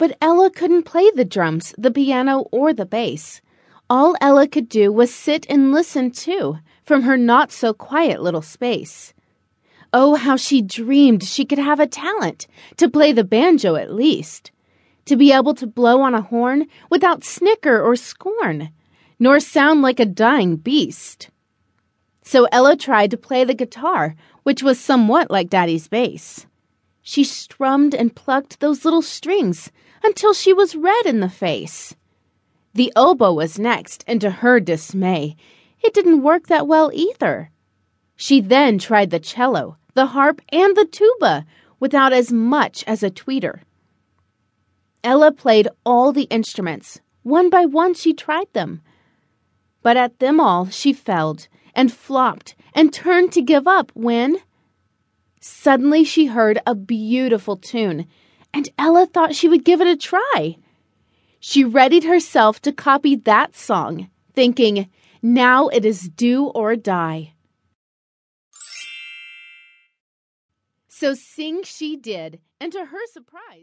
But Ella couldn't play the drums, the piano, or the bass. All Ella could do was sit and listen too, from her not so quiet little space. Oh, how she dreamed she could have a talent to play the banjo at least, to be able to blow on a horn without snicker or scorn, nor sound like a dying beast. So Ella tried to play the guitar, which was somewhat like Daddy's bass. She strummed and plucked those little strings until she was red in the face. The oboe was next, and to her dismay, it didn't work that well either. She then tried the cello, the harp, and the tuba without as much as a tweeter. Ella played all the instruments. One by one she tried them. But at them all she failed and flopped and turned to give up when suddenly she heard a beautiful tune, and Ella thought she would give it a try. She readied herself to copy that song, thinking, now it is do or die. So sing she did, and to her surprise,